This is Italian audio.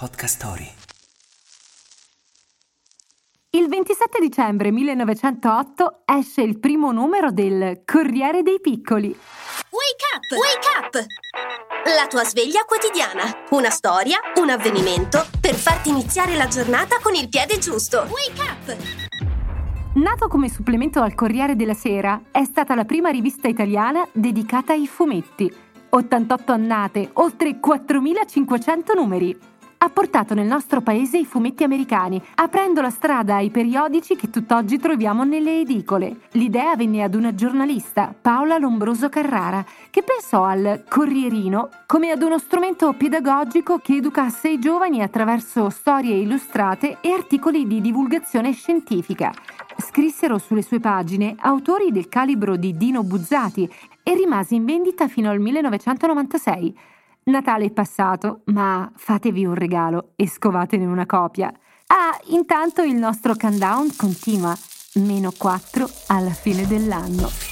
Podcast Story. Il 27 dicembre 1908 esce il primo numero del Corriere dei Piccoli. Wake up! Wake up! La tua sveglia quotidiana. Una storia, un avvenimento per farti iniziare la giornata con il piede giusto. Wake up! Nato come supplemento al Corriere della Sera, è stata la prima rivista italiana dedicata ai fumetti. 88 annate, oltre 4500 numeri ha portato nel nostro paese i fumetti americani, aprendo la strada ai periodici che tutt'oggi troviamo nelle edicole. L'idea venne ad una giornalista, Paola Lombroso Carrara, che pensò al Corrierino come ad uno strumento pedagogico che educasse i giovani attraverso storie illustrate e articoli di divulgazione scientifica. Scrissero sulle sue pagine autori del calibro di Dino Buzzati e rimase in vendita fino al 1996. Natale è passato, ma fatevi un regalo e scovatene una copia. Ah, intanto il nostro countdown continua. Meno 4 alla fine dell'anno.